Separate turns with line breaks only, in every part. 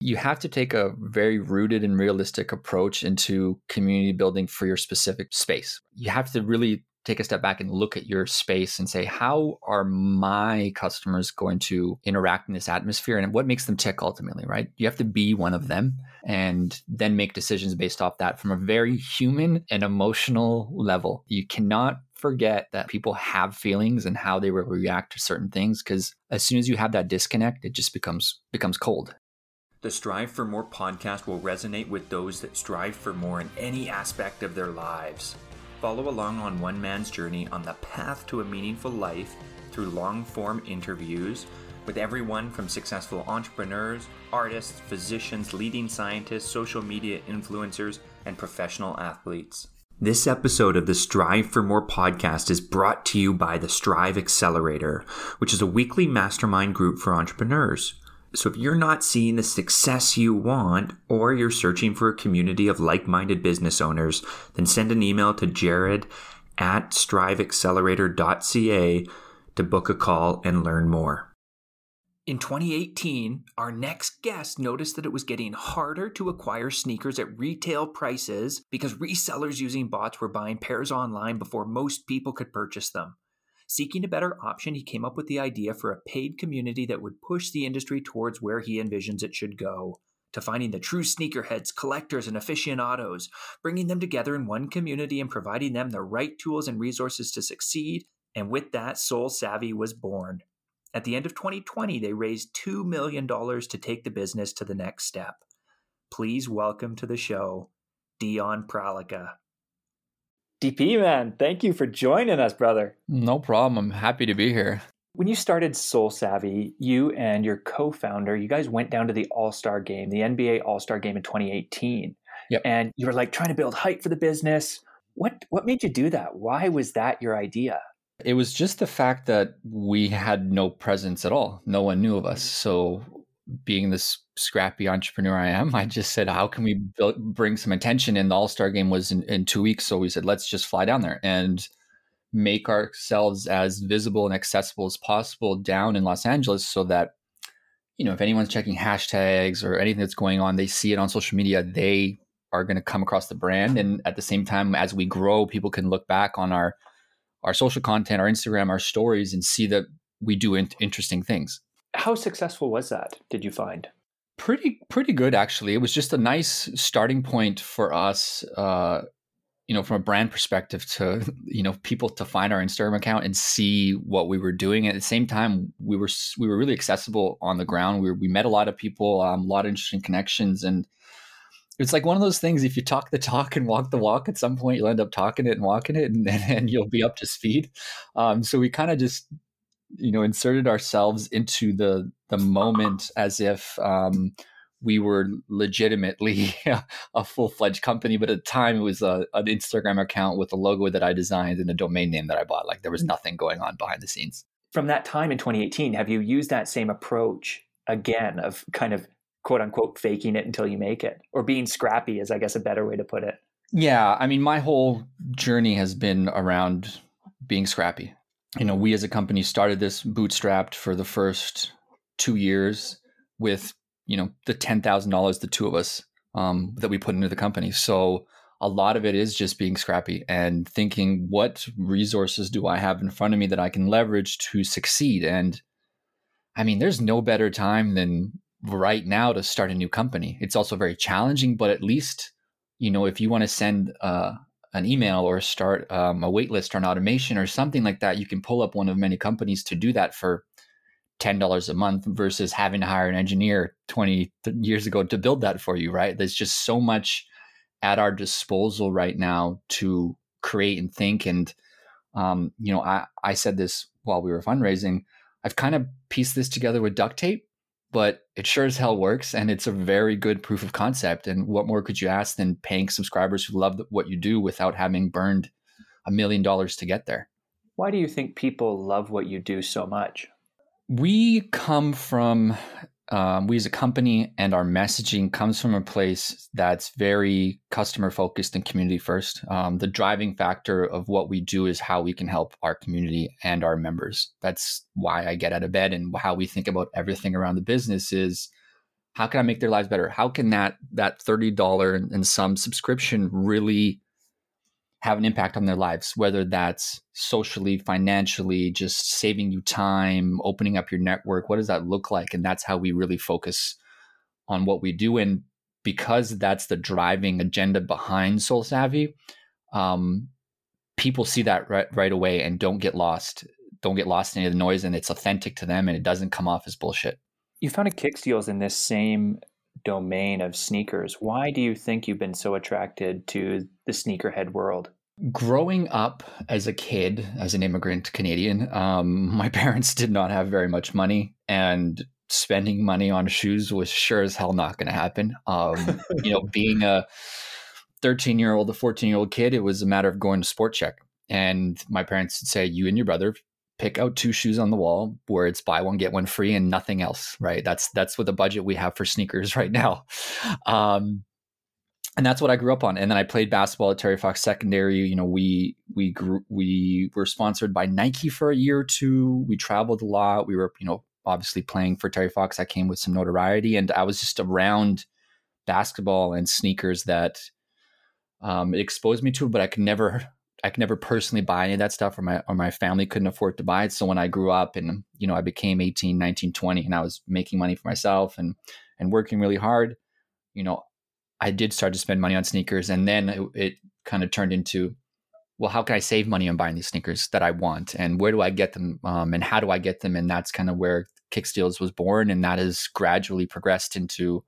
You have to take a very rooted and realistic approach into community building for your specific space. You have to really take a step back and look at your space and say, how are my customers going to interact in this atmosphere and what makes them tick ultimately, right? You have to be one of them and then make decisions based off that from a very human and emotional level. You cannot forget that people have feelings and how they will react to certain things because as soon as you have that disconnect, it just becomes becomes cold.
The Strive for More podcast will resonate with those that strive for more in any aspect of their lives. Follow along on one man's journey on the path to a meaningful life through long form interviews with everyone from successful entrepreneurs, artists, physicians, leading scientists, social media influencers, and professional athletes. This episode of the Strive for More podcast is brought to you by the Strive Accelerator, which is a weekly mastermind group for entrepreneurs. So if you're not seeing the success you want, or you're searching for a community of like minded business owners, then send an email to jared at striveaccelerator.ca to book a call and learn more. In 2018, our next guest noticed that it was getting harder to acquire sneakers at retail prices because resellers using bots were buying pairs online before most people could purchase them. Seeking a better option, he came up with the idea for a paid community that would push the industry towards where he envisions it should go to finding the true sneakerheads, collectors, and aficionados, bringing them together in one community and providing them the right tools and resources to succeed. And with that, Sole Savy was born. At the end of 2020, they raised $2 million to take the business to the next step. Please welcome to the show, Dion Pralica. DP, man, thank you for joining us, brother.
No problem. I'm happy to be here.
When you started Sole Savy, you and your co founder, you guys went down to the All Star game, the NBA All Star game in 2018.
Yep.
And you were like trying to build hype for the business. What, what made you do that? Why was that your idea?
It was just the fact that we had no presence at all. No one knew of us. So being this scrappy entrepreneur I am, I just said, how can we build, bring some attention? And the All Star game was in, in two weeks. So we said, let's just fly down there and make ourselves as visible and accessible as possible down in Los Angeles so that, you know, if anyone's checking hashtags or anything that's going on, they see it on social media, they are going to come across the brand. And at the same time, as we grow, people can look back on our, our social content, our Instagram, our stories, and see that we do in- interesting things.
How successful was that? Did you find?
Pretty pretty good actually. It was just a nice starting point for us. Uh, you know, from a brand perspective, to you know, people to find our Instagram account and see what we were doing. At the same time, we were we were really accessible on the ground. We were, we met a lot of people, um, a lot of interesting connections, and it's like one of those things. If you talk the talk and walk the walk, at some point you'll end up talking it and walking it, and, and you'll be up to speed. Um, so we kind of just you know inserted ourselves into the the moment as if um, we were legitimately a full-fledged company but at the time it was a, an instagram account with a logo that i designed and a domain name that i bought. Like there was nothing going on behind the scenes.
From that time in 2018 have you used that same approach again of kind of quote unquote faking it until you make it or being scrappy is i guess a better way to put it?
Yeah i mean my whole journey has been around being scrappy you know, we as a company started this bootstrapped for the first two years with, you know, the $10,000, the two of us um, that we put into the company. So a lot of it is just being scrappy and thinking, what resources do I have in front of me that I can leverage to succeed? And I mean, there's no better time than right now to start a new company. It's also very challenging, but at least, you know, if you want to send uh, an email or start um, a waitlist or an automation or something like that, you can pull up one of many companies to do that for ten dollars a month versus having to hire an engineer twenty years ago to build that for you. Right? There's just so much at our disposal right now to create and think. And um, you know, I I said this while we were fundraising. I've kind of pieced this together with duct tape but it sure as hell works and it's a very good proof of concept and what more could you ask than paying subscribers who love what you do without having burned a million dollars to get there?
Why do you think people love what you do so much?
We come from um, we as a company and our messaging comes from a place that's very customer focused and community first. Um, the driving factor of what we do is how we can help our community and our members. That's why I get out of bed and how we think about everything around the business is how can I make their lives better? How can that that thirty dollar and some subscription really have an impact on their lives? Whether that's socially, financially, just saving you time, opening up your network. What does that look like? And that's how we really focus on what we do. And because that's the driving agenda behind Sole Savy, um, people see that right, right away and don't get lost. Don't get lost in any of the noise, and it's authentic to them, and it doesn't come off as bullshit.
You found founded Kicksteals in this same domain of sneakers. Why do you think you've been so attracted to the sneakerhead world?
Growing up as a kid, as an immigrant Canadian, um, my parents did not have very much money, and spending money on shoes was sure as hell not going to happen. Um, you know, being a 13 year old, a 14 year old kid, it was a matter of going to Sport Chek. And my parents would say, You and your brother pick out two shoes on the wall where it's buy one, get one free and nothing else, right? That's that's what the budget we have for sneakers right now. Um, and that's what I grew up on. And then I played basketball at Terry Fox Secondary. You know, we we grew we were sponsored by Nike for a year or two. We traveled a lot. We were, you know, obviously playing for Terry Fox. I came with some notoriety, and I was just around basketball and sneakers that um, it exposed me to but I could never I could never personally buy any of that stuff or my or my family couldn't afford to buy it. So when I grew up and you know I became 18, 19, 20 and I was making money for myself and and working really hard, you know, I did start to spend money on sneakers. And then it, it kind of turned into well, how can I save money on buying these sneakers that I want? And where do I get them um, and how do I get them? And that's kind of where Kicksteals was born. And that has gradually progressed into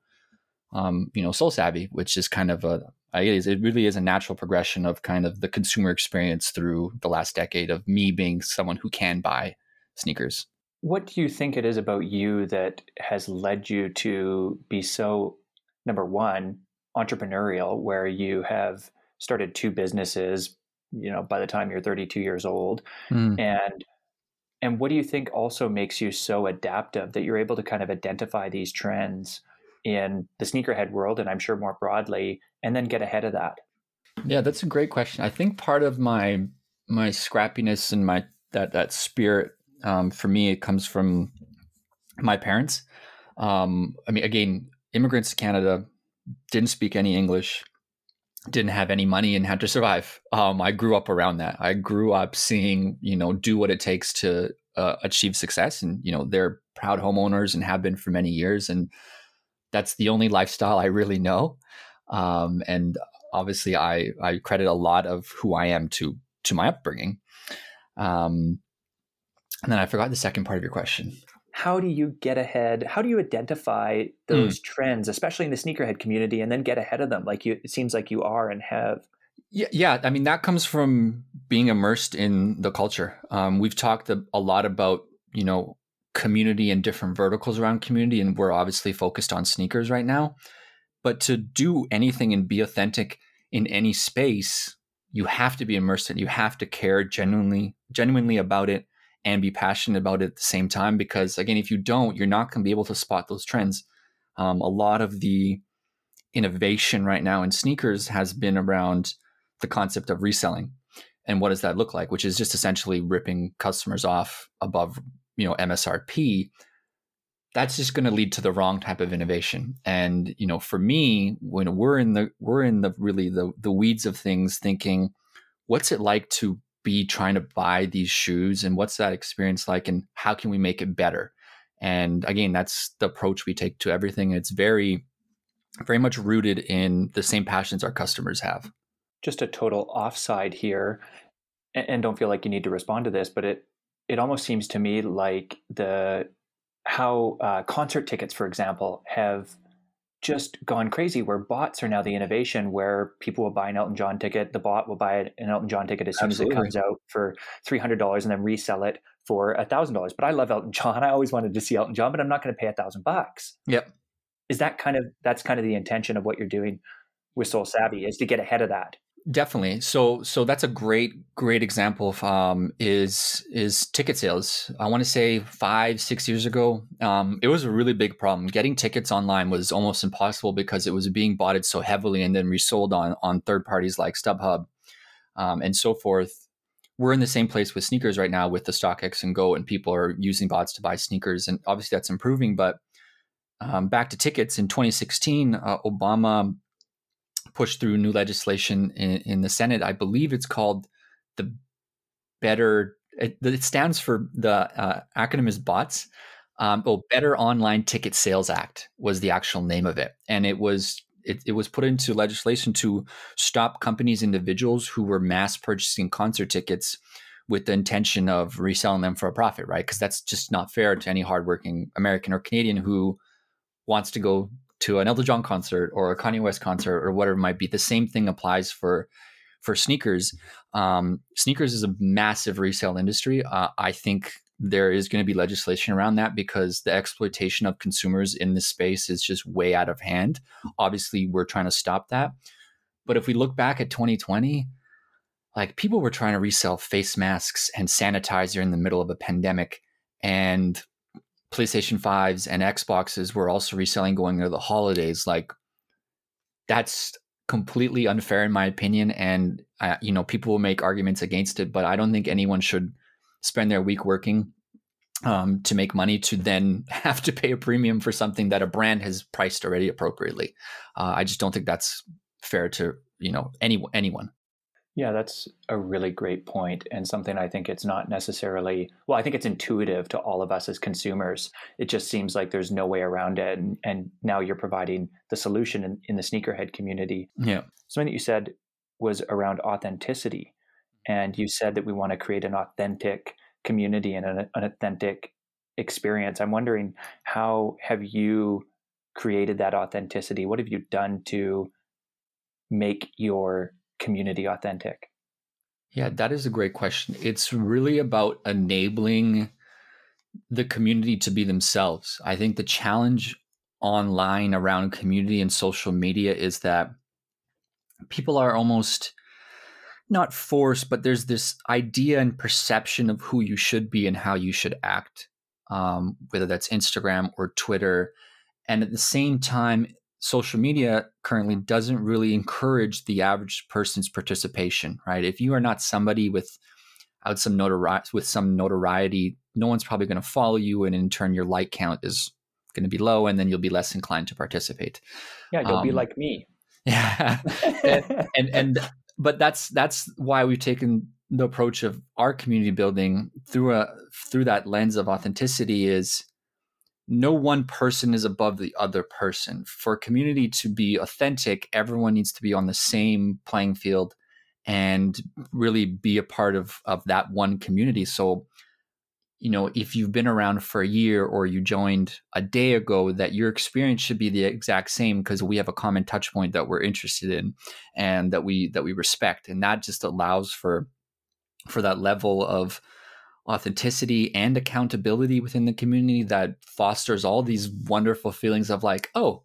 um, you know, Sole Savy, which is kind of a it, is, it really is a natural progression of kind of the consumer experience through the last decade of me being someone who can buy sneakers.
What do you think it is about you that has led you to be so, number one, entrepreneurial, where you have started two businesses, you know, by the time you're 32 years old, mm. and and what do you think also makes you so adaptive that you're able to kind of identify these trends in the sneakerhead world, and I'm sure more broadly, and then get ahead of that?
Yeah, that's a great question. I think part of my my scrappiness and my that that spirit um, for me it comes from my parents. Um, I mean, again, immigrants to Canada didn't speak any English, didn't have any money, and had to survive. Um, I grew up around that. I grew up seeing you know do what it takes to uh, achieve success, and you know they're proud homeowners and have been for many years, and that's the only lifestyle I really know. Um, and obviously, I I credit a lot of who I am to to my upbringing. Um, and then I forgot the second part of your question.
How do you get ahead? How do you identify those mm. trends, especially in the sneakerhead community, and then get ahead of them? Like you, it seems like you are and have.
Yeah, yeah. I mean, that comes from being immersed in the culture. Um, we've talked a, a lot about you know community and different verticals around community and we're obviously focused on sneakers right now. But to do anything and be authentic in any space you have to be immersed in it. You have to care genuinely genuinely about it and be passionate about it at the same time because again if you don't you're not going to be able to spot those trends. Um, a lot of the innovation right now in sneakers has been around the concept of reselling. And what does that look like? Which is just essentially ripping customers off above you know MSRP, that's just going to lead to the wrong type of innovation. And you know, for me, when we're in the we're in the really the the weeds of things, thinking, what's it like to be trying to buy these shoes, and what's that experience like, and how can we make it better? And again, that's the approach we take to everything. It's very, very much rooted in the same passions our customers have.
Just a total offside here, and don't feel like you need to respond to this, but it it almost seems to me like the how uh, concert tickets, for example, have just gone crazy. Where bots are now the innovation, where people will buy an Elton John ticket, the bot will buy an Elton John ticket as soon Absolutely. as it comes out for three hundred dollars, and then resell it for a thousand dollars. But I love Elton John. I always wanted to see Elton John, but I'm not going to pay a thousand bucks.
Yep.
Is that kind of that's kind of the intention of what you're doing with Sole Savy is to get ahead of that?
Definitely. So so that's a great great example of um, is is ticket sales. I want to say five six years ago, um, it was a really big problem. Getting tickets online was almost impossible because it was being bought so heavily and then resold on on third parties like StubHub um, and so forth. We're in the same place with sneakers right now with the StockX and Go, and people are using bots to buy sneakers, and obviously that's improving. But um, back to tickets in 2016, uh, Obama pushed through new legislation in, in, the Senate. I believe it's called the Better. It, it stands for the uh, acronym is BOTS. Um, oh, Better Online Ticket Sales Act was the actual name of it, and it was it, it was put into legislation to stop companies, individuals who were mass purchasing concert tickets with the intention of reselling them for a profit, right? Because that's just not fair to any hardworking American or Canadian who wants to go to an Elton John concert or a Kanye West concert or whatever might be. The same thing applies for for sneakers. Um, sneakers is a massive resale industry. Uh, I think there is going to be legislation around that because the exploitation of consumers in this space is just way out of hand. Obviously, we're trying to stop that. But if we look back at 2020, like people were trying to resell face masks and sanitizer in the middle of a pandemic, and PlayStation 5s and Xboxes were also reselling going into the holidays. Like that's completely unfair in my opinion. And, uh, you know, people will make arguments against it, but I don't think anyone should spend their week working um, to make money to then have to pay a premium for something that a brand has priced already appropriately. Uh, I just don't think that's fair to, you know, any, anyone.
Yeah, that's a really great point and something I think it's not necessarily, well, I think it's intuitive to all of us as consumers. It just seems like there's no way around it. And, and now you're providing the solution in, in the sneakerhead community.
Yeah.
Something that you said was around authenticity. And you said that we want to create an authentic community and an, an authentic experience. I'm wondering how have you created that authenticity? What have you done to make your community authentic?
Yeah, that is a great question. It's really about enabling the community to be themselves. I think the challenge online around community and social media is that people are almost not forced, but there's this idea and perception of who you should be and how you should act, um, whether that's Instagram or Twitter. And at the same time, social media currently doesn't really encourage the average person's participation, right? If you are not somebody with out some notoriety with some notoriety, no one's probably going to follow you, and in turn, your like count is going to be low, and then you'll be less inclined to participate.
Yeah, you'll um, be like me.
Yeah, and, and and but that's that's why we've taken the approach of our community building through a through that lens of authenticity is no one person is above the other person. For a community to be authentic, everyone needs to be on the same playing field and really be a part of of that one community. So, you know, if you've been around for a year or you joined a day ago, that your experience should be the exact same because we have a common touch point that we're interested in and that we that we respect. And that just allows for for that level of authenticity and accountability within the community that fosters all these wonderful feelings of like, oh,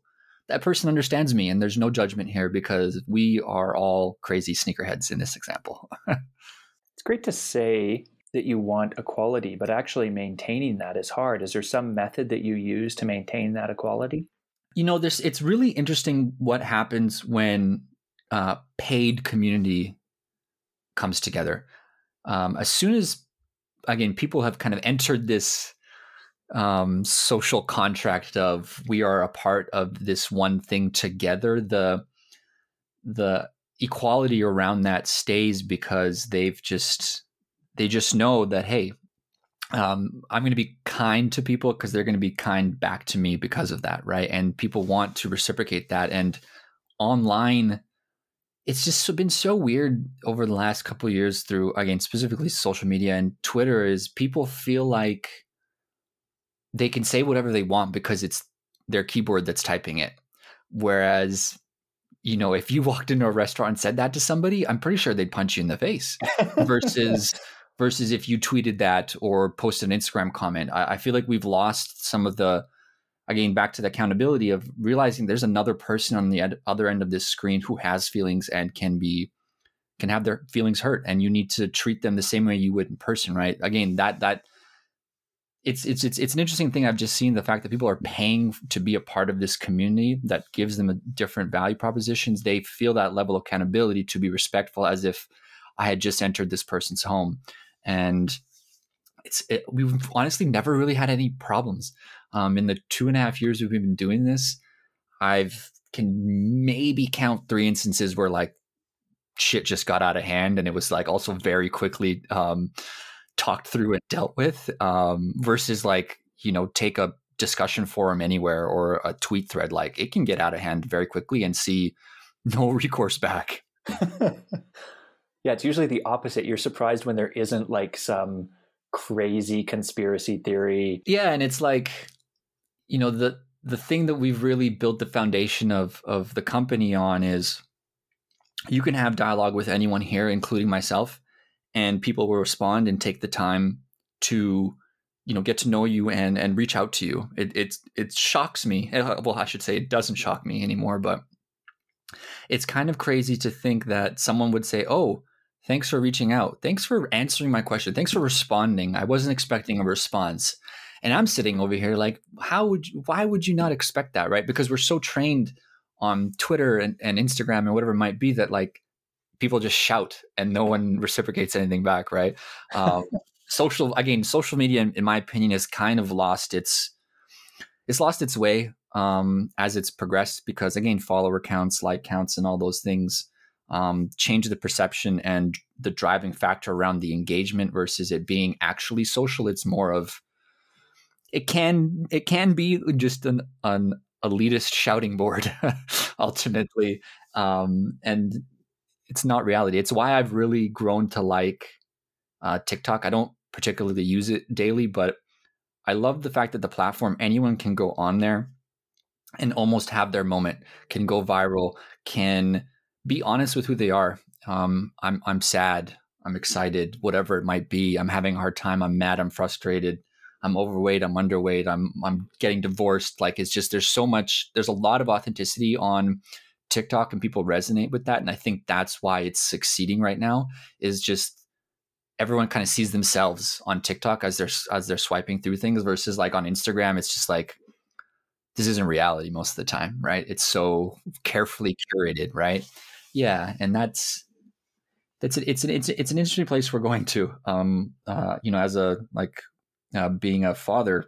that person understands me and there's no judgment here because we are all crazy sneakerheads in this example.
it's great to say that you want equality, but actually maintaining that is hard. Is there some method that you use to maintain that equality?
You know, there's it's really interesting what happens when uh, paid community comes together. Um, as soon as again, people have kind of entered this um, social contract of we are a part of this one thing together. The the equality around that stays because they've just they just know that hey, um, I'm going to be kind to people because they're going to be kind back to me because of that, right? And people want to reciprocate that. And online it's just been so weird over the last couple years through again specifically social media and twitter is people feel like they can say whatever they want because it's their keyboard that's typing it. Whereas you know if you walked into a restaurant and said that to somebody i'm pretty sure they'd punch you in the face versus versus if you tweeted that or posted an instagram comment. I, I feel like we've lost some of the again back to the accountability of realizing there's another person on the ed- other end of this screen who has feelings and can be can have their feelings hurt and you need to treat them the same way you would in person right? Again that that it's it's it's it's an interesting thing i've just seen the fact that people are paying to be a part of this community that gives them a different value propositions. They feel that level of accountability to be respectful as if i had just entered this person's home. And it's it, we've honestly never really had any problems. Um, in the two and a half years we've been doing this, I've can maybe count three instances where like shit just got out of hand and it was like also very quickly um, talked through and dealt with um, versus like you know take a discussion forum anywhere or a tweet thread like it can get out of hand very quickly and see no recourse back.
Yeah it's usually the opposite. You're surprised when there isn't like some crazy conspiracy theory
yeah and it's like you know the the thing that we've really built the foundation of of the company on is you can have dialogue with anyone here including myself and people will respond and take the time to you know get to know you and and reach out to you. It it, it shocks me. Well i should say it doesn't shock me anymore but it's kind of crazy to think that someone would say oh thanks for reaching out. Thanks for answering my question. Thanks for responding. I wasn't expecting a response and i'm sitting over here like how would you why would you not expect that right? Because we're so trained on twitter and, and instagram and whatever it might be that like people just shout and no one reciprocates anything back right? Um, social again social media in, in, my opinion has kind of lost its it's lost its way um, as it's progressed because again follower counts like counts and all those things um, change the perception and the driving factor around the engagement versus it being actually social. It's more of it can it can be just an an elitist shouting board ultimately um, and it's not reality it's why i've really grown to like uh, tiktok i don't particularly use it daily, but I love the fact that the platform anyone can go on there and almost have their moment, can go viral, can be honest with who they are. Um, I'm I'm sad, I'm excited, whatever it might be. I'm having a hard time. I'm mad. I'm frustrated. I'm overweight. I'm underweight. I'm I'm getting divorced. Like it's just there's so much. There's a lot of authenticity on TikTok, and people resonate with that. And I think that's why it's succeeding right now. Is just everyone kind of sees themselves on TikTok as they're as they're swiping through things versus like on Instagram it's just like this isn't reality most of the time, right? It's so carefully curated, right? Yeah, and that's that's it's an it's it's an interesting place we're going to. Um, uh, you know, as a like uh, being a father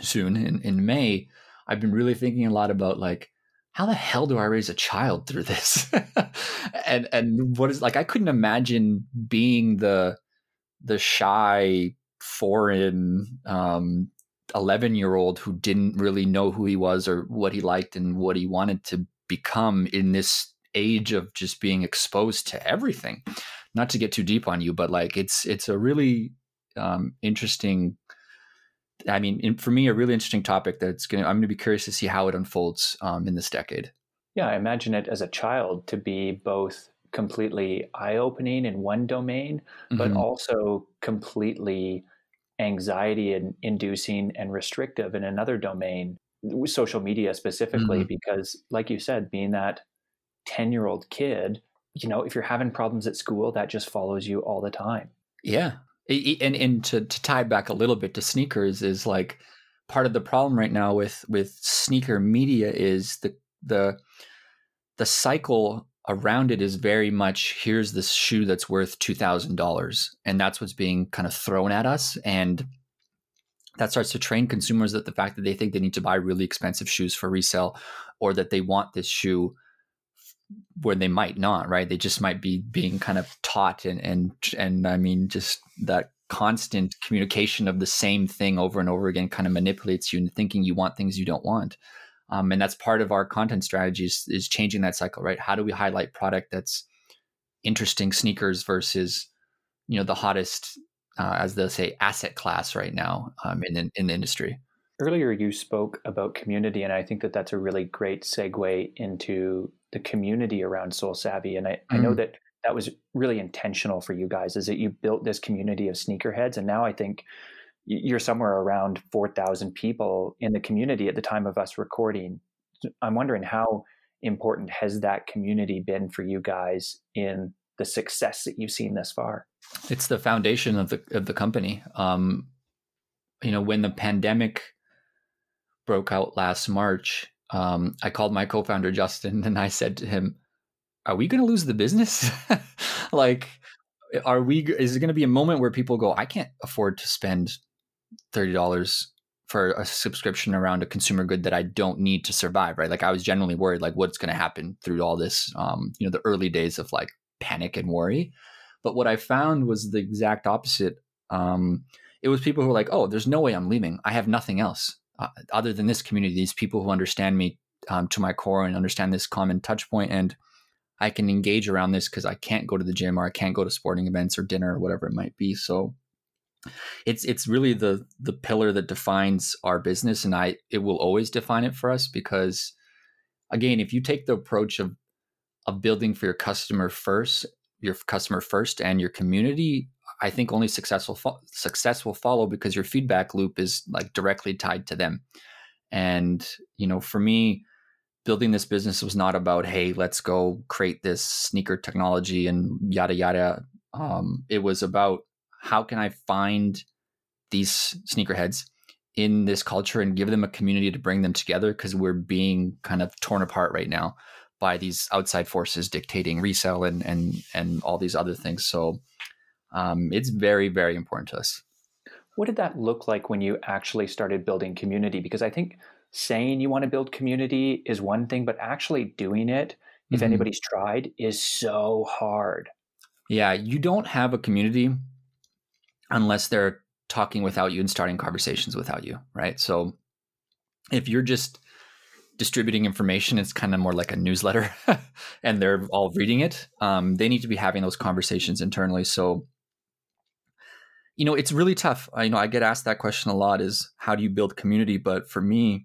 soon in in May, I've been really thinking a lot about like how the hell do I raise a child through this? and and what is like I couldn't imagine being the the shy foreign um 11 year old who didn't really know who he was or what he liked and what he wanted to become in this age of just being exposed to everything not to get too deep on you but like it's it's a really um, interesting I mean, in, for me, a really interesting topic that's going to, I'm going to be curious to see how it unfolds um, in this decade.
Yeah, I imagine it as a child to be both completely eye opening in one domain, but mm-hmm. also completely anxiety-inducing and restrictive in another domain, social media specifically, mm-hmm. because, like you said, being that 10 year old kid, you know, if you're having problems at school, that just follows you all the time.
Yeah and and to, to tie back a little bit to sneakers is like part of the problem right now with with sneaker media is the the the cycle around it is very much here's this shoe that's worth $2000 and that's what's being kind of thrown at us and that starts to train consumers that the fact that they think they need to buy really expensive shoes for resale or that they want this shoe where they might not, right? They just might be being kind of taught and and and I mean just that constant communication of the same thing over and over again kind of manipulates you into thinking you want things you don't want. Um, and that's part of our content strategy is, changing that cycle, right? How do we highlight product that's interesting sneakers versus, you know, the hottest, uh, as they'll say, asset class right now um, in, in the industry?
Earlier, you spoke about community, and I think that that's a really great segue into the community around Sole Savy. And I, mm. I know mm. that that was really intentional for you guys, is that you built this community of sneakerheads, and now I think you're somewhere around 4,000 people in the community at the time of us recording. I'm wondering how important has that community been for you guys in the success that you've seen thus far?
It's the foundation of the of the company. Um, you know, when the pandemic broke out last March, um, I called my co-founder Justin and I said to him, "Are we going to lose the business? like, are we? Is it going to be a moment where people go, I can't afford to spend thirty dollars for a subscription around a consumer good that I don't need to survive, right? Like I was generally worried, like what's going to happen through all this, um, you know, the early days of like panic and worry. But what I found was the exact opposite. Um, it was people who were like, "Oh, there's no way I'm leaving. I have nothing else uh, other than this community. These people who understand me um, to my core and understand this common touch point, and I can engage around this because I can't go to the gym or I can't go to sporting events or dinner or whatever it might be." So it's it's really the the pillar that defines our business and i it will always define it for us because again if you take the approach of of building for your customer first your customer first and your community i think only successful fo- success will follow because your feedback loop is like directly tied to them. And you know for me building this business was not about hey let's go create this sneaker technology and yada yada. Um, it was about how can I find these sneakerheads in this culture and give them a community to bring them together? Because we're being kind of torn apart right now by these outside forces dictating resale and and and all these other things. So um, it's very very important to us.
What did that look like when you actually started building community? Because I think saying you want to build community is one thing, but actually doing it, if mm-hmm. anybody's tried, is so hard.
Yeah, you don't have a community unless they're talking without you and starting conversations without you, right? So if you're just distributing information, it's kind of more like a newsletter and they're all reading it. Um, they need to be having those conversations internally. So, you know, it's really tough. I, you know, I get asked that question a lot is how do you build community? But for me,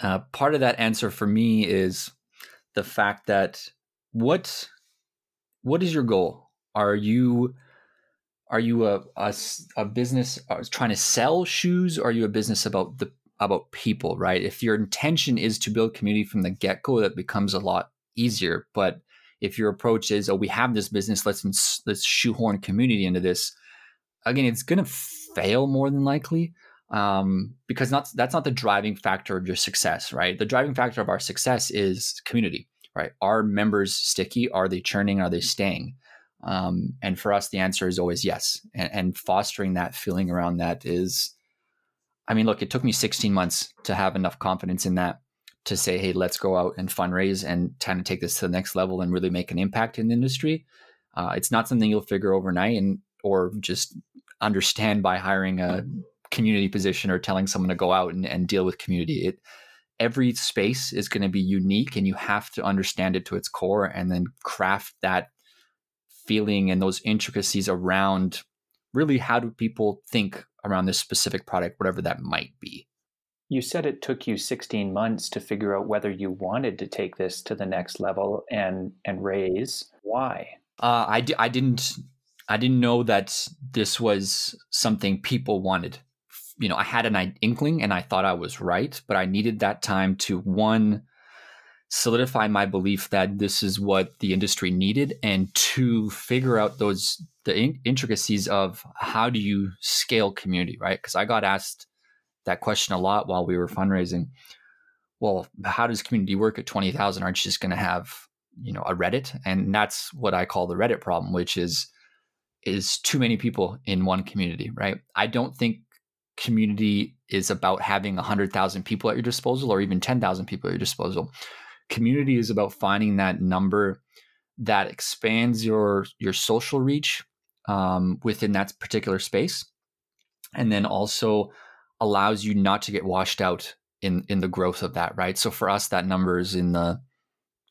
uh, part of that answer for me is the fact that what what is your goal? Are you are you a, a, a business uh, trying to sell shoes or are you a business about the about people right if your intention is to build community from the get-go that becomes a lot easier but if your approach is oh we have this business let's let's shoehorn community into this again it's going to fail more than likely um, because not, that's not the driving factor of your success right? The driving factor of our success is community right? Are members sticky? Are they churning? Are they staying? Um, and for us, the answer is always yes. And, and, fostering that feeling around that is, I mean, look, it took me 16 months to have enough confidence in that to say, hey, let's go out and fundraise and kind of take this to the next level and really make an impact in the industry. Uh, it's not something you'll figure overnight and or just understand by hiring a community position or telling someone to go out and, and deal with community. It every space is going to be unique and you have to understand it to its core and then craft that feeling and those intricacies around really how do people think around this specific product, whatever that might be.
You said it took you 16 months to figure out whether you wanted to take this to the next level and and raise. Why?
Uh, I, d- I didn't I didn't know that this was something people wanted. You know, I had an inkling and I thought I was right, but I needed that time to one solidify my belief that this is what the industry needed and to figure out those the in- intricacies of how do you scale community right? Because i got asked that question a lot while we were fundraising. Well how does community work at 20000 aren't you just going to have you know a reddit? And that's what i call the reddit problem which is is too many people in one community right? I don't think community is about having 100000 people at your disposal or even 10000 people at your disposal. Community is about finding that number that expands your your social reach um, within that particular space and then also allows you not to get washed out in in the growth of that right? So for us that number is in the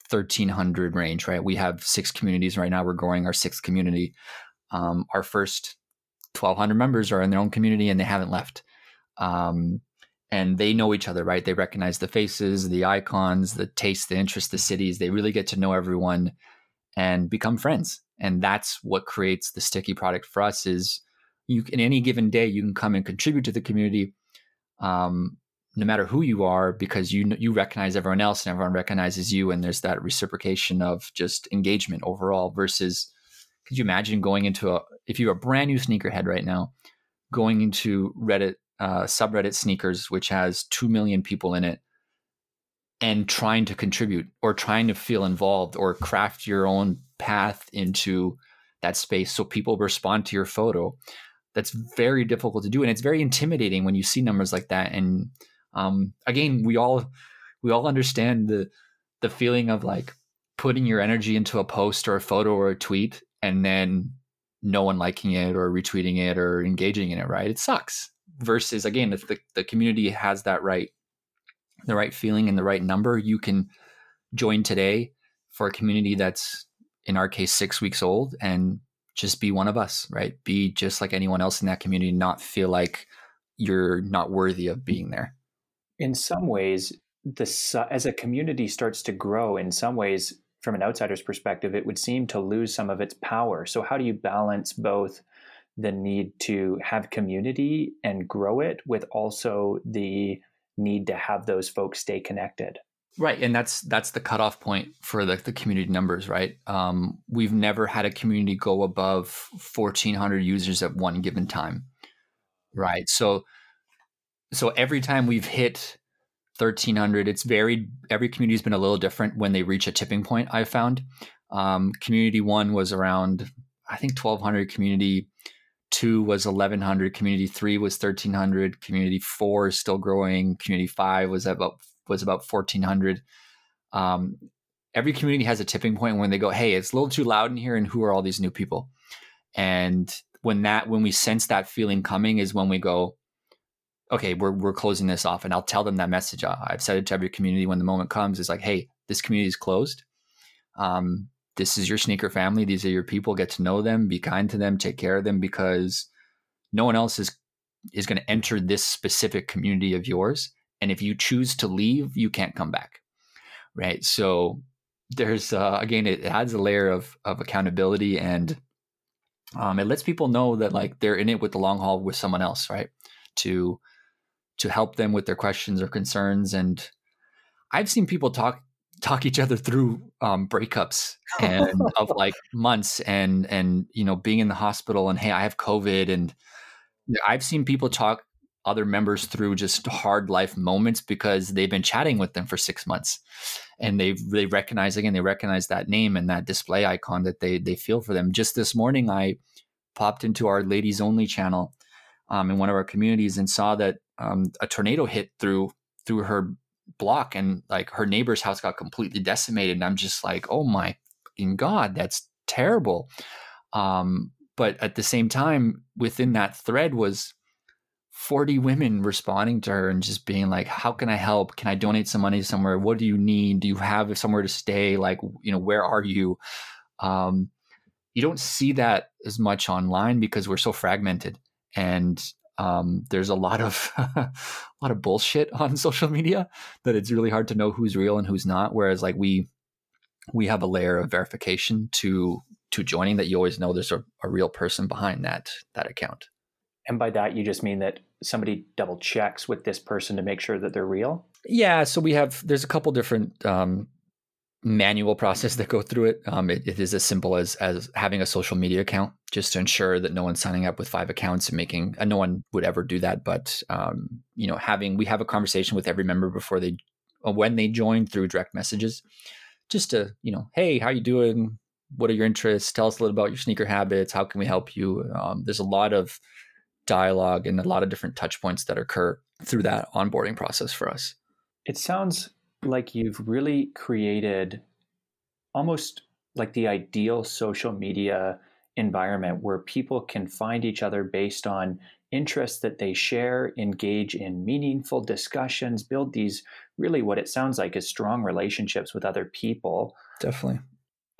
1300 range right? We have six communities right now. We're growing our sixth community um, our first 1200 members are in their own community and they haven't left um, and they know each other, right? They recognize the faces, the icons, the taste, the interest, the cities. They really get to know everyone and become friends. And that's what creates the sticky product for us is you in any given day you can come and contribute to the community um, no matter who you are because you you recognize everyone else and everyone recognizes you and there's that reciprocation of just engagement overall versus could you imagine going into a if you're a brand new sneakerhead right now going into reddit uh, subreddit sneakers, which has 2 million people in it, and trying to contribute or trying to feel involved or craft your own path into that space so people respond to your photo that's very difficult to do. And it's very intimidating when you see numbers like that. And um, again we all we all understand the the feeling of like putting your energy into a post or a photo or a tweet and then no one liking it or retweeting it or engaging in it right? It sucks versus again if the, the community has that right the right feeling and the right number you can join today for a community that's in our case six weeks old and just be one of us right? Be just like anyone else in that community not feel like you're not worthy of being there.
In some ways the as a community starts to grow in some ways from an outsider's perspective it would seem to lose some of its power. So how do you balance both the need to have community and grow it with also the need to have those folks stay connected?
Right and that's that's the cutoff point for the, the community numbers right? Um, we've never had a community go above 1400 users at one given time right? So so every time we've hit 1300 it's varied every community has been a little different when they reach a tipping point i found. Um, community one was around i think 1200 community two was 1100 community three was 1300 community four is still growing community five was about was about 1400 um, every community has a tipping point when they go hey it's a little too loud in here and who are all these new people? And when that when we sense that feeling coming is when we go okay, we're we're closing this off, and I'll tell them that message. I've said it to every community when the moment comes. Is like, hey, this community is closed. Um, this is your sneaker family. These are your people. Get to know them. Be kind to them. Take care of them because no one else is is going to enter this specific community of yours. And if you choose to leave, you can't come back. Right. So there's uh, again, it adds a layer of of accountability and um, it lets people know that like they're in it with the long haul with someone else, right? To to help them with their questions or concerns. And I've seen people talk talk each other through um, breakups and of like months and and you know being in the hospital and hey I have COVID and I've seen people talk other members through just hard life moments because they've been chatting with them for six months and they they recognize again they recognize that name and that display icon that they they feel for them. Just this morning I popped into our ladies only channel um, in one of our communities and saw that um, a tornado hit through through her block and like her neighbor's house got completely decimated and i'm just like oh my god that's terrible. Um, but at the same time within that thread was 40 women responding to her and just being like how can i help? Can i donate some money somewhere? What do you need? Do you have somewhere to stay? Like you know where are you? Um, you don't see that as much online because we're so fragmented and um, there's a lot of a lot of bullshit on social media that it's really hard to know who's real and who's not. Whereas like we we have a layer of verification to to joining that you always know there's a, a real person behind that that account.
And by that you just mean that somebody double checks with this person to make sure that they're real.
Yeah, so we have there's a couple different um, manual process that go through it. Um, it, it is as simple as as having a social media account just to ensure that no one's signing up with five accounts and making. And no one would ever do that, but um, you know, having we have a conversation with every member before they uh, when they join through direct messages, just to you know, hey, how are you doing? What are your interests? Tell us a little about your sneaker habits. How can we help you? Um, there's a lot of dialogue and a lot of different touch points that occur through that onboarding process for us.
It sounds like you've really created almost like the ideal social media environment where people can find each other based on interests that they share, engage in meaningful discussions, build these really what it sounds like is strong relationships with other people.
Definitely.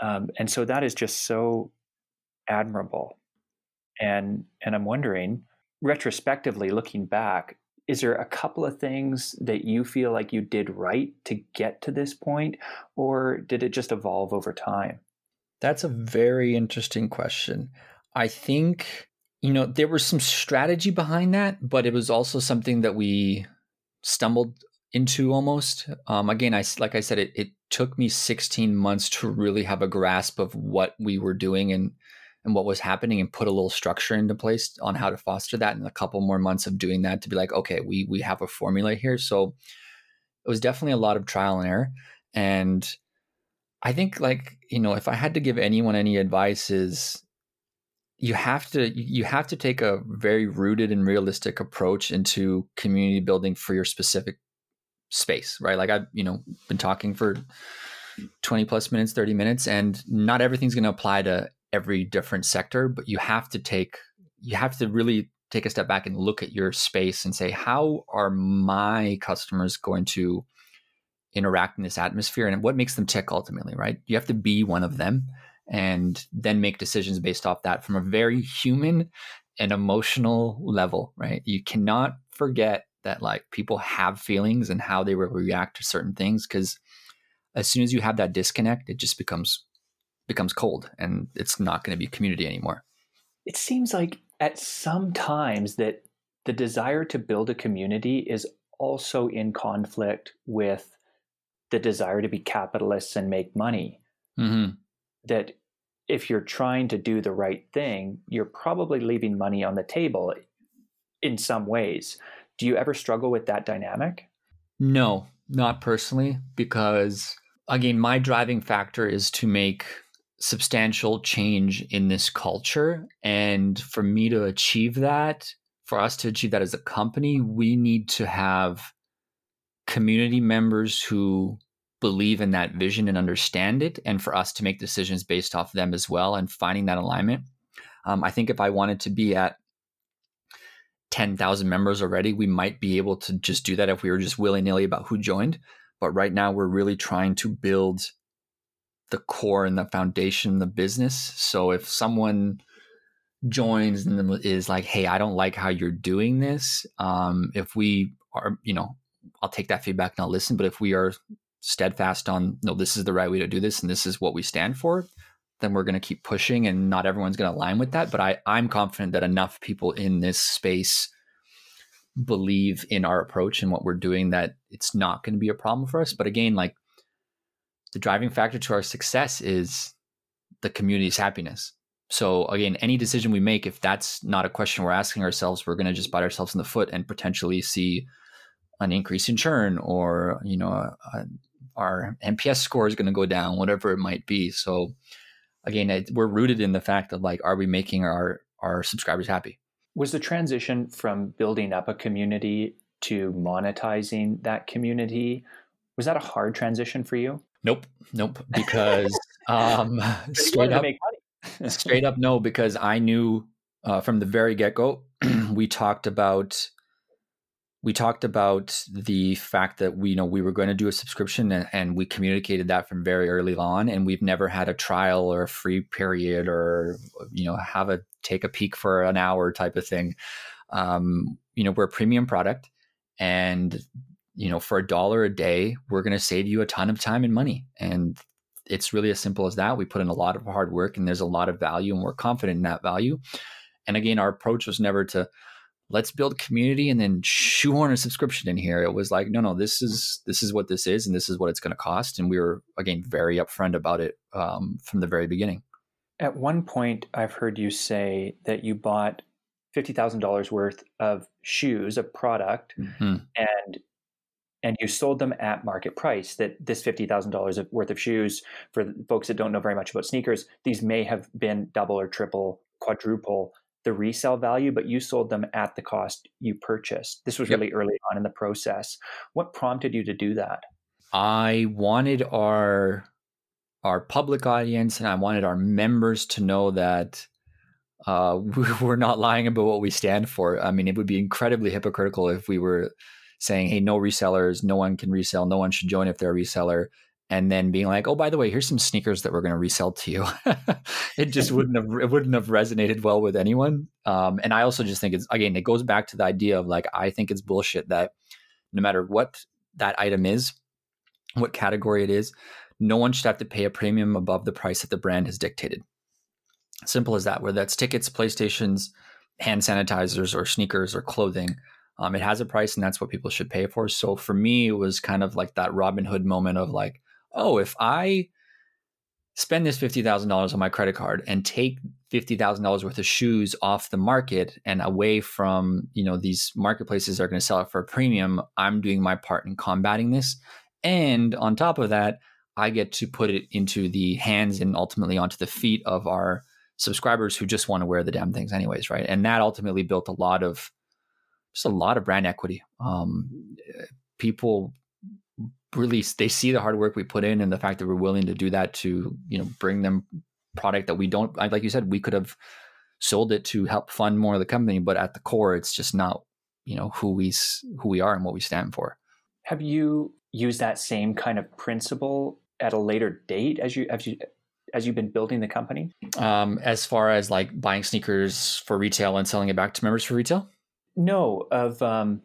Um, and so that is just so admirable. And and I'm wondering, retrospectively looking back, is there a couple of things that you feel like you did right to get to this point or did it just evolve over time?
That's a very interesting question. I think you know there was some strategy behind that but it was also something that we stumbled into almost. Um, again i like i said it, it took me 16 months to really have a grasp of what we were doing and and what was happening and put a little structure into place on how to foster that and a couple more months of doing that to be like okay we we have a formula here so it was definitely a lot of trial and error and i think like you know if i had to give anyone any advice is you have to you have to take a very rooted and realistic approach into community building for your specific space, right? Like I've, you know, been talking for 20 plus minutes, 30 minutes, and not everything's going to apply to every different sector, but you have to take, you have to really take a step back and look at your space and say, how are my customers going to interact in this atmosphere and what makes them tick ultimately, right? You have to be one of them and then make decisions based off that from a very human and emotional level, right? You cannot forget that like people have feelings and how they will react to certain things because as soon as you have that disconnect, it just becomes becomes cold and it's not going to be community anymore.
It seems like at some times that the desire to build a community is also in conflict with the desire to be capitalists and make money. Mm-hmm. That if you're trying to do the right thing, you're probably leaving money on the table in some ways. Do you ever struggle with that dynamic?
No, not personally, because again, my driving factor is to make substantial change in this culture. And for me to achieve that, for us to achieve that as a company, we need to have community members who believe in that vision and understand it, and for us to make decisions based off them as well and finding that alignment. Um, I think if I wanted to be at 10,000 members already, we might be able to just do that if we were just willy nilly about who joined. But right now, we're really trying to build the core and the foundation of the business. So if someone joins and is like, hey, I don't like how you're doing this, um, if we are, you know, I'll take that feedback and I'll listen. But if we are steadfast on, no, this is the right way to do this and this is what we stand for, then we're going to keep pushing and not everyone's going to align with that. But I, I'm confident that enough people in this space believe in our approach and what we're doing that it's not going to be a problem for us. But again, like the driving factor to our success is the community's happiness. So again, any decision we make, if that's not a question we're asking ourselves, we're going to just bite ourselves in the foot and potentially see an increase in churn or you know a, a, our NPS score is going to go down, whatever it might be. So again, it, we're rooted in the fact of like, are we making our our subscribers happy?
Was the transition from building up a community to monetizing that community was that a hard transition for you?
Nope, nope. Because um, straight up, straight up, no. Because I knew uh, from the very get go, we talked about we talked about the fact that we you know we were going to do a subscription and, and, we communicated that from very early on and we've never had a trial or a free period or you know have a take a peek for an hour type of thing um, you know we're a premium product and you know, for a dollar a day, we're going to save you a ton of time and money. And it's really as simple as that. We put in a lot of hard work and there's a lot of value and we're confident in that value. And again, our approach was never to let's build community and then shoehorn a subscription in here. It was like, no, no, this is this is what this is and this is what it's going to cost. And we were again very upfront about it um, from the very beginning.
At one point, I've heard you say that you bought fifty thousand dollars worth of shoes, a product, mm-hmm. and and you sold them at market price that this $50,000 worth of shoes for folks that don't know very much about sneakers these may have been double or triple quadruple the resale value but you sold them at the cost you purchased. This was yep. really early on in the process. What prompted you to do that?
I wanted our our public audience and i wanted our members to know that uh, we're not lying about what we stand for. I mean it would be incredibly hypocritical if we were saying, hey, no resellers, no one can resell, no one should join if they're a reseller. And then being like, oh, by the way, here's some sneakers that we're going to resell to you. it just wouldn't have it wouldn't have resonated well with anyone. Um, and I also just think it's again, it goes back to the idea of like I think it's bullshit that no matter what that item is, what category it is, no one should have to pay a premium above the price that the brand has dictated. Simple as that. Whether that's tickets, PlayStations, hand sanitizers, or sneakers or clothing, um, it has a price, and that's what people should pay for. So for me, it was kind of like that Robin Hood moment of like, oh, if I spend this fifty thousand dollars on my credit card and take fifty thousand dollars worth of shoes off the market and away from you know these marketplaces that are going to sell it for a premium, I'm doing my part in combating this. And on top of that, I get to put it into the hands and ultimately onto the feet of our subscribers who just want to wear the damn things anyways, right? And that ultimately built a lot of just a lot of brand equity. Um, people really they see the hard work we put in and the fact that we're willing to do that to you know bring them product that we don't like you said we could have sold it to help fund more of the company but at the core it's just not you know who we who we are and what we stand for.
Have you used that same kind of principle at a later date as you as you as you've been building the company?
Um as far as like buying sneakers for retail and selling it back to members for retail
no of um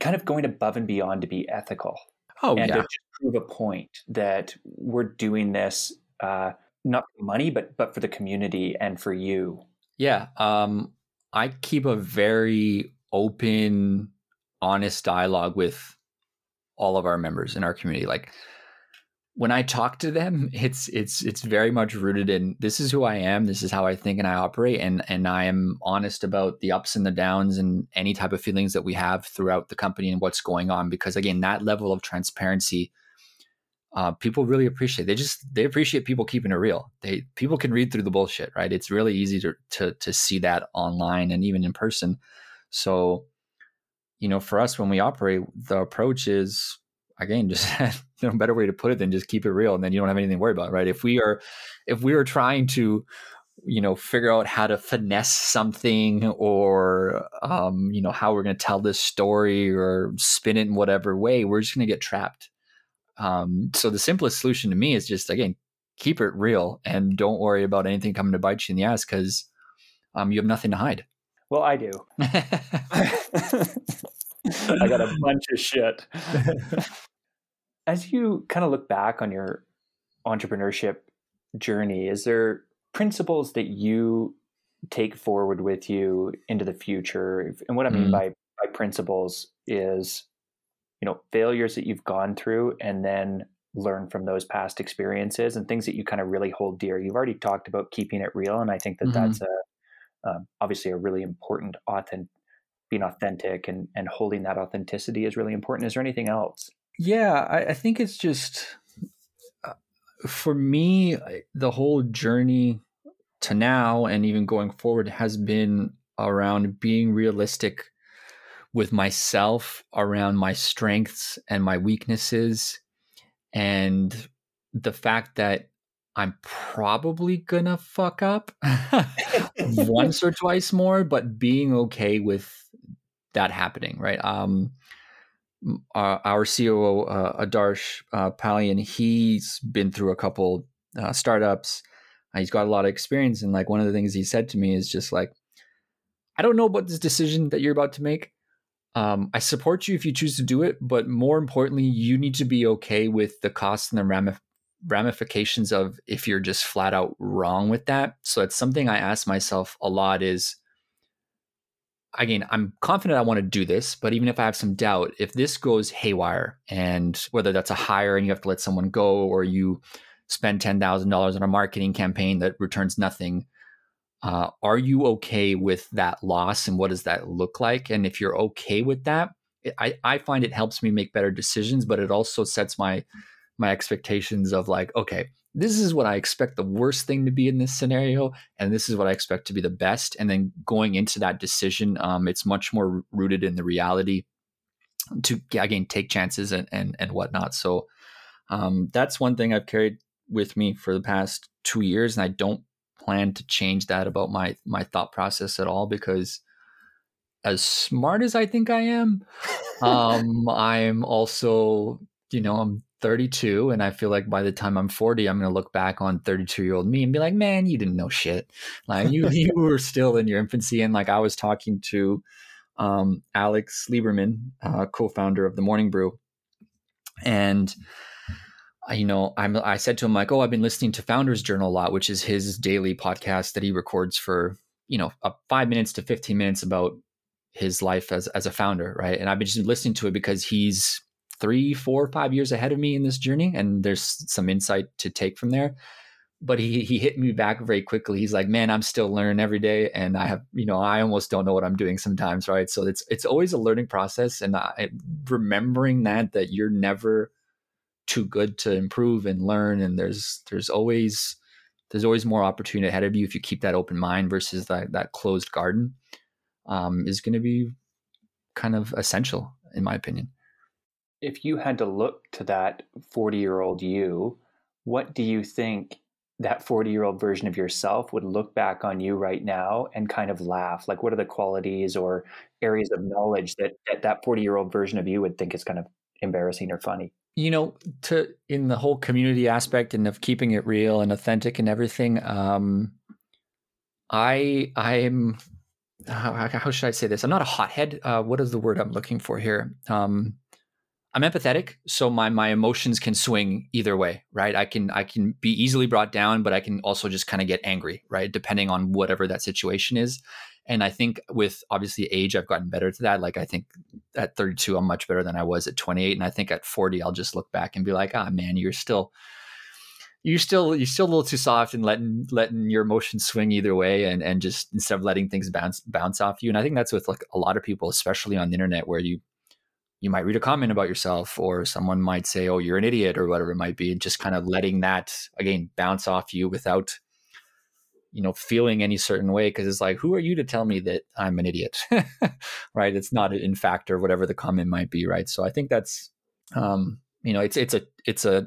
kind of going above and beyond to be ethical.
Oh
and
yeah.
to prove a point that we're doing this uh not for money but but for the community and for you.
Yeah um i keep a very open honest dialogue with all of our members in our community. Like when i talk to them it's it's it's very much rooted in this is who i am this is how i think and i operate and and i am honest about the ups and the downs and any type of feelings that we have throughout the company and what's going on because again that level of transparency uh, people really appreciate. They just they appreciate people keeping it real. They people can read through the bullshit, right? It's really easy to to to see that online and even in person. So, you know, for us when we operate, the approach is again just no better way to put it than just keep it real, and then you don't have anything to worry about, right? If we are if we are trying to you know figure out how to finesse something or um, you know how we're going to tell this story or spin it in whatever way we're just going to get trapped um, so the simplest solution to me is just again keep it real and don't worry about anything coming to bite you in the ass because um, you have nothing to hide.
Well, I do. I got a bunch of shit. As you kind of look back on your entrepreneurship journey, is there principles that you take forward with you into the future? And what I mean mm. by by principles is you know failures that you've gone through and then learn from those past experiences and things that you kind of really hold dear you've already talked about keeping it real and i think that mm-hmm. that's a um, obviously a really important authentic being authentic and and holding that authenticity is really important is there anything else
yeah i, I think it's just uh, for me the whole journey to now and even going forward has been around being realistic with myself around my strengths and my weaknesses and the fact that I'm probably gonna fuck up once or twice more, but being okay with that happening, right? Um, our, our COO, uh, Adarsh uh, Palian, he's been through a couple uh, startups. Uh, he's got a lot of experience, and like one of the things he said to me is just like, I don't know about this decision that you're about to make, um, I support you if you choose to do it, but more importantly, you need to be okay with the cost and the ramifications of if you're just flat out wrong with that. So it's something I ask myself a lot is again, I'm confident I want to do this, but even if I have some doubt, if this goes haywire and whether that's a hire and you have to let someone go or you spend $10,000 on a marketing campaign that returns nothing, uh, are you okay with that loss and what does that look like? And if you're okay with that, I, I find it helps me make better decisions, but it also sets my my expectations of like, okay, this is what I expect the worst thing to be in this scenario, and this is what I expect to be the best. And then going into that decision, um, it's much more rooted in the reality to again take chances and and and whatnot. So um, that's one thing I've carried with me for the past two years, and I don't plan to change that about my my thought process at all because as smart as I think I am, um, I'm also, you know, I'm 32 and I feel like by the time I'm 40, I'm going to look back on 32 year old me and be like, man, you didn't know shit. Like you, you were still in your infancy. And like I was talking to um, Alex Lieberman, uh, co-founder of the Morning Brew. And you know, I'm I said to him like, "Oh, I've been listening to Founders Journal a lot, which is his daily podcast that he records for, you know, 5 minutes to 15 minutes about his life as as a founder, right? And I've been just listening to it because he's three, four, five years ahead of me in this journey, and there's some insight to take from there. But he he hit me back very quickly. He's like, "Man, I'm still learning every day, and I have, you know, I almost don't know what I'm doing sometimes, right? So it's it's always a learning process, and I, remembering that that you're never too good to improve and learn and there's there's always there's always more opportunity ahead of you if you keep that open mind versus that that closed garden um, is going to be kind of essential in my opinion
if you had to look to that 40 year old you what do you think that 40 year old version of yourself would look back on you right now and kind of laugh? Like what are the qualities or areas of knowledge that that 40 year old version of you would think is kind of embarrassing or funny?
You know to in the whole community aspect and of keeping it real and authentic and everything um i i'm how, how should i say this? I'm not a hothead. Uh what is the word i'm looking for here? Um I'm empathetic, so my my emotions can swing either way, right? I can I can be easily brought down, but I can also just kind of get angry, right? Depending on whatever that situation is. And I think with obviously age, I've gotten better to that. Like I think at 32, I'm much better than I was at 28, and I think at 40, I'll just look back and be like, ah, man, you're still you're still you're still a little too soft and letting letting your emotions swing either way and and just instead of letting things bounce bounce off you and i think that's with like a lot of people especially on the internet where you you might read a comment about yourself or someone might say oh you're an idiot or whatever it might be and just kind of letting that again bounce off you without you know feeling any certain way because it's like who are you to tell me that i'm an idiot? Right? It's not in fact or whatever the comment might be right? So i think that's um you know it's it's a it's a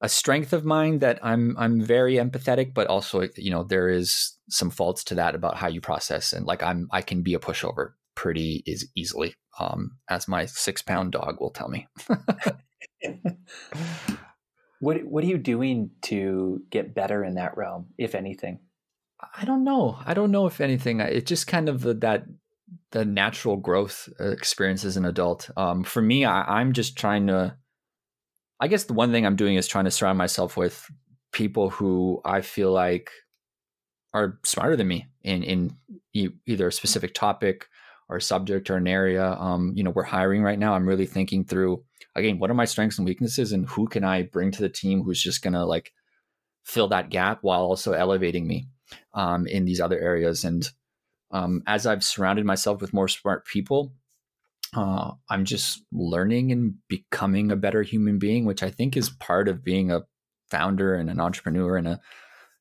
a strength of mine that i'm i'm very empathetic but also you know there is some faults to that about how you process and like i'm i can be a pushover pretty is easily, um, as my six pound dog will tell me.
what What are you doing to get better in that realm, if anything?
I don't know. I don't know if anything. It's just kind of the, that the natural growth experience as an adult. Um, for me, I, I'm just trying to. I guess the one thing I'm doing is trying to surround myself with people who I feel like are smarter than me in in either a specific topic or a subject or an area um, you know we're hiring right now i'm really thinking through again what are my strengths and weaknesses and who can i bring to the team who's just going to like fill that gap while also elevating me um, in these other areas. And um, as i've surrounded myself with more smart people uh, i'm just learning and becoming a better human being which i think is part of being a founder and an entrepreneur and a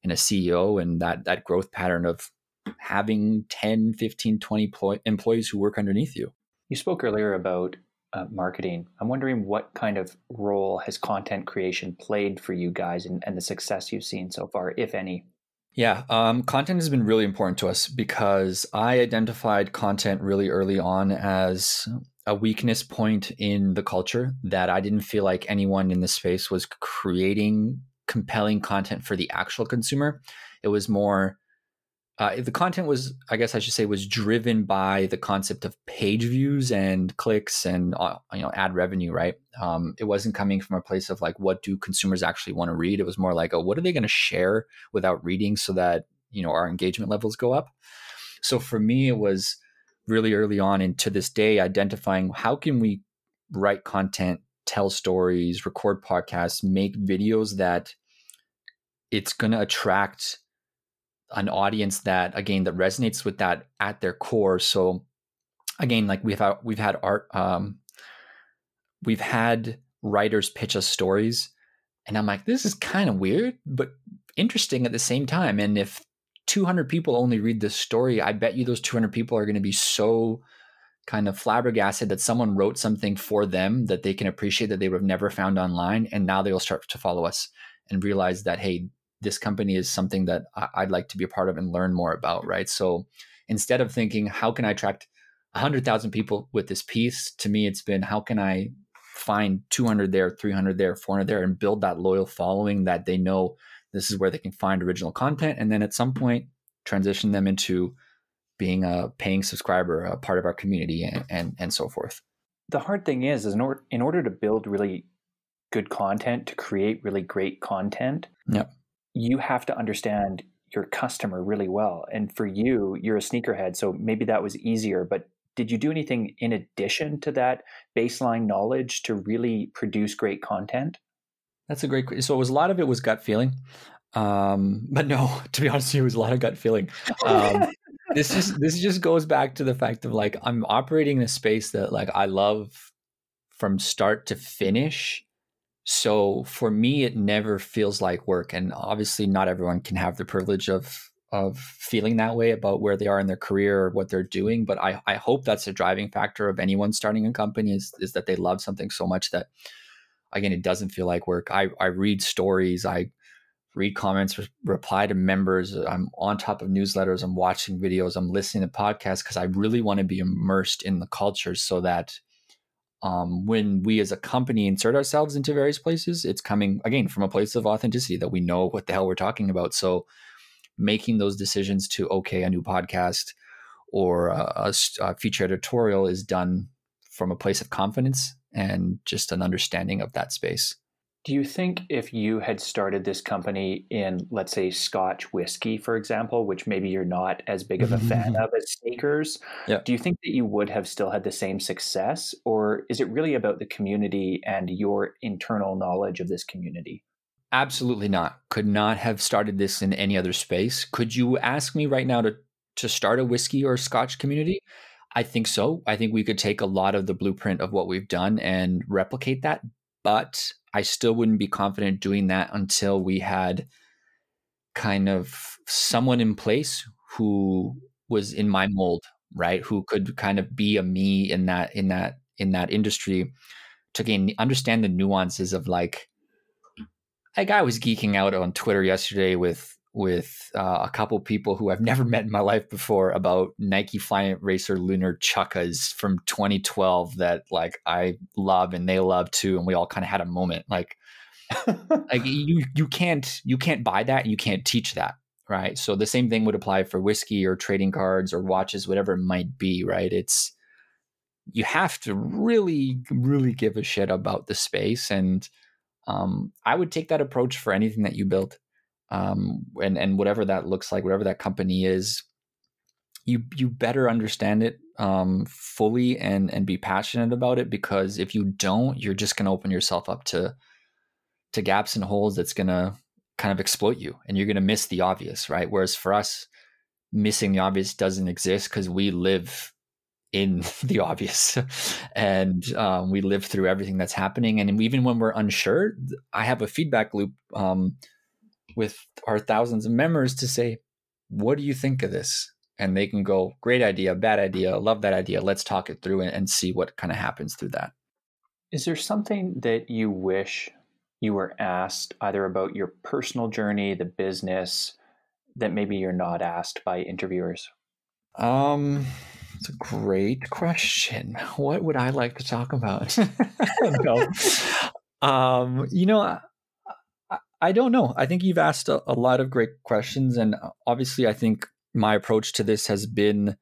and a ceo and that that growth pattern of having 10, 15, 20 employees who work underneath you.
You spoke earlier about uh, marketing. I'm wondering what kind of role has content creation played for you guys and, and the success you've seen so far, if any?
Yeah, um, content has been really important to us because I identified content really early on as a weakness point in the culture that I didn't feel like anyone in the space was creating compelling content for the actual consumer. It was more uh, the content was, I guess I should say, was driven by the concept of page views and clicks and uh, you know ad revenue, right? Um, it wasn't coming from a place of like, what do consumers actually want to read? It was more like, oh, what are they going to share without reading so that you know our engagement levels go up. So for me, it was really early on, and to this day, identifying how can we write content, tell stories, record podcasts, make videos that it's going to attract an audience that again that resonates with that at their core. So again like we've had we've had art um we've had writers pitch us stories and i'm like this is kind of weird but interesting at the same time and if 200 people only read this story i bet you those 200 people are going to be so kind of flabbergasted that someone wrote something for them that they can appreciate that they would have never found online and now they'll start to follow us and realize that hey this company is something that I'd like to be a part of and learn more about, right? So instead of thinking, how can I attract 100,000 people with this piece, to me, it's been, how can I find 200 there, 300 there, 400 there, and build that loyal following that they know this is where they can find original content. And then at some point, transition them into being a paying subscriber, a part of our community, and, and, and so forth.
The hard thing is, is in order, in order to build really good content, to create really great content,
yep
you have to understand your customer really well. And for you, you're a sneakerhead, so maybe that was easier. But did you do anything in addition to that baseline knowledge to really produce great content?
That's a great. Question. So it was a lot of it was gut feeling, um, but no, to be honest, with you, it was a lot of gut feeling. Um, this just this just goes back to the fact of like I'm operating in a space that like I love from start to finish So for me, it never feels like work. And obviously, not everyone can have the privilege of of feeling that way about where they are in their career or what they're doing. But I, I hope that's a driving factor of anyone starting a company is, is that they love something so much that again it doesn't feel like work. I, I read stories, I read comments, re- reply to members. I'm on top of newsletters. I'm watching videos. I'm listening to podcasts because I really want to be immersed in the culture so that um, when we as a company insert ourselves into various places, it's coming again from a place of authenticity that we know what the hell we're talking about. So making those decisions to okay, a new podcast or a, a feature editorial is done from a place of confidence and just an understanding of that space.
Do you think if you had started this company in, let's say, Scotch whiskey, for example, which maybe you're not as big of a fan of as sneakers, yeah. do you think that you would have still had the same success? Or is it really about the community and your internal knowledge of this community?
Absolutely not. Could not have started this in any other space. Could you ask me right now to, to start a whiskey or Scotch community? I think so. I think we could take a lot of the blueprint of what we've done and replicate that. But I still wouldn't be confident doing that until we had kind of someone in place who was in my mold, right? Who could kind of be a me in that in that in that industry to gain understand the nuances of like like I was geeking out on Twitter yesterday with with uh, a couple people who I've never met in my life before about Nike Fly Racer Lunar Chukkas from 2012 that like I love and they love too, and we all kind of had a moment like like you you can't you can't buy that and you can't teach that right? So the same thing would apply for whiskey or trading cards or watches whatever it might be right? It's you have to really really give a shit about the space and um, i would take that approach for anything that you build um, and and whatever that looks like, whatever that company is, you you better understand it um, fully and and be passionate about it because if you don't, you're just going to open yourself up to to gaps and holes that's going to kind of exploit you, and you're going to miss the obvious, right? Whereas for us, missing the obvious doesn't exist because we live in the obvious and um, we live through everything that's happening and even when we're unsure i have a feedback loop um, with our thousands of members to say, what do you think of this? And they can go, great idea, bad idea, love that idea. Let's talk it through and, see what kind of happens through that.
Is there something that you wish you were asked either about your personal journey, the business, that maybe you're not asked by interviewers?
Um, it's a great question. What would I like to talk about? no. Um, you know, I don't know. I think you've asked a, a, lot of great questions, and uh, obviously, I think my approach to this has been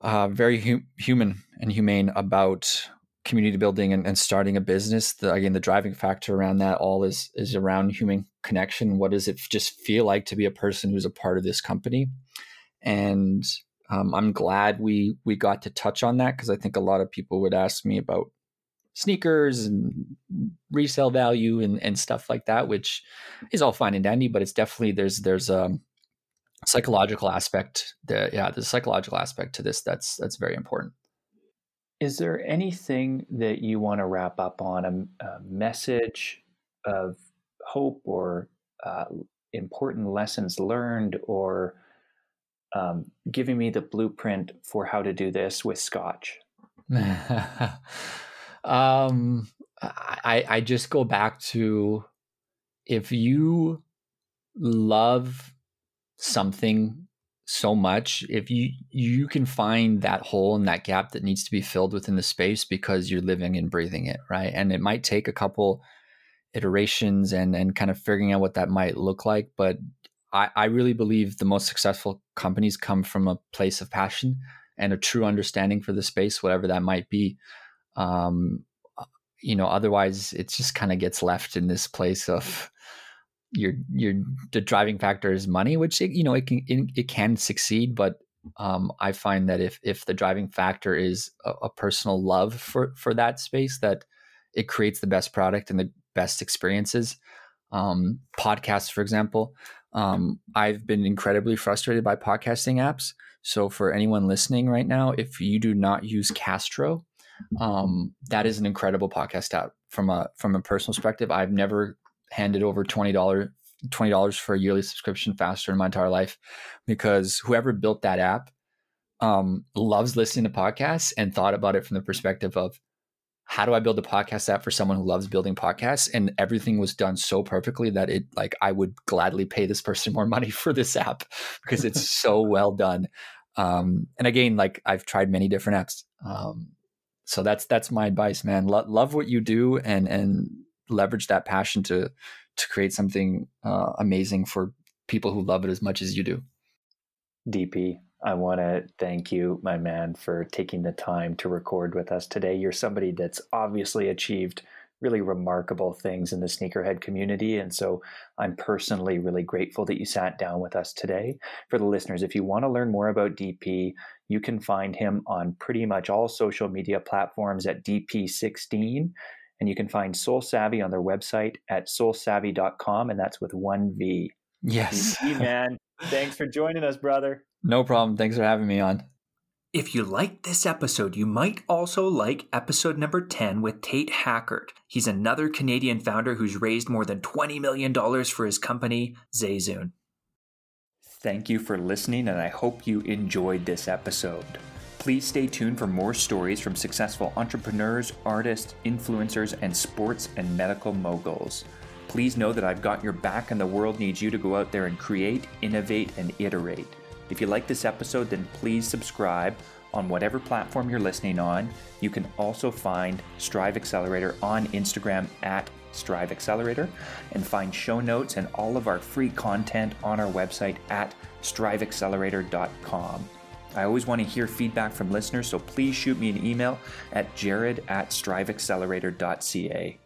uh, very hu- human and humane about community building and, and starting a business. The, again, the driving factor around that all is is around human connection. What does it just feel like to be a person who's a part of this company? And um, I'm glad we we got to touch on that because I think a lot of people would ask me about sneakers and resale value and, and stuff like that, which is all fine and dandy, but it's definitely there's there's a psychological aspect that yeah, there's a psychological aspect to this that's that's very important.
Is there anything that you want to wrap up on a, a message of hope or uh, important lessons learned or um, giving me the blueprint for how to do this with scotch?
um, I I just go back to if you love something so much if you you can find that hole and that gap that needs to be filled within the space because you're living and breathing it right? And it might take a couple iterations and and kind of figuring out what that might look like but i i really believe the most successful companies come from a place of passion and a true understanding for the space whatever that might be um, uh, you know, otherwise it just kind of gets left in this place of your your the driving factor is money, which it, you know it can it, it can succeed, but um, I find that if if the driving factor is a, a, personal love for for that space, that it creates the best product and the best experiences. Um, podcasts, for example, um, I've been incredibly frustrated by podcasting apps. So for anyone listening right now, if you do not use Castro, um, that is an incredible podcast app from a from a personal perspective. I've never handed over twenty dollar twenty dollars for a yearly subscription faster in my entire life because whoever built that app um, loves listening to podcasts and thought about it from the perspective of how do I build a podcast app for someone who loves building podcasts? And everything was done so perfectly that it like I would gladly pay this person more money for this app because it's so well done. Um, and again, like I've tried many different apps. Um, so that's that's my advice, man. Lo- love what you do and and leverage that passion to to create something uh, amazing for people who love it as much as you do.
DP, I want to thank you, my man, for taking the time to record with us today. You're somebody that's obviously achieved really remarkable things in the sneakerhead community. And so I'm personally really grateful that you sat down with us today. For the listeners, if you want to learn more about DP, you can find him on pretty much all social media platforms at DP16. And you can find Sole Savy on their website at solesavy.com, and that's with one V.
Yes.
DP, man. Thanks for joining us, brother.
No problem. Thanks for having me on.
If you liked this episode, you might also like episode number 10 with Tate Hackert. He's another Canadian founder who's raised more than $20 million for his company, Zayzoon. Thank you for listening, and I hope you enjoyed this episode. Please stay tuned for more stories from successful entrepreneurs, artists, influencers, and sports and medical moguls. Please know that I've got your back, and the world needs you to go out there and create, innovate, and iterate. If you like this episode, then please subscribe on whatever platform you're listening on. You can also find Strive Accelerator on Instagram at Strive Accelerator and find show notes and all of our free content on our website at striveaccelerator.com. I always want to hear feedback from listeners, so please shoot me an email at jared at striveaccelerator.ca.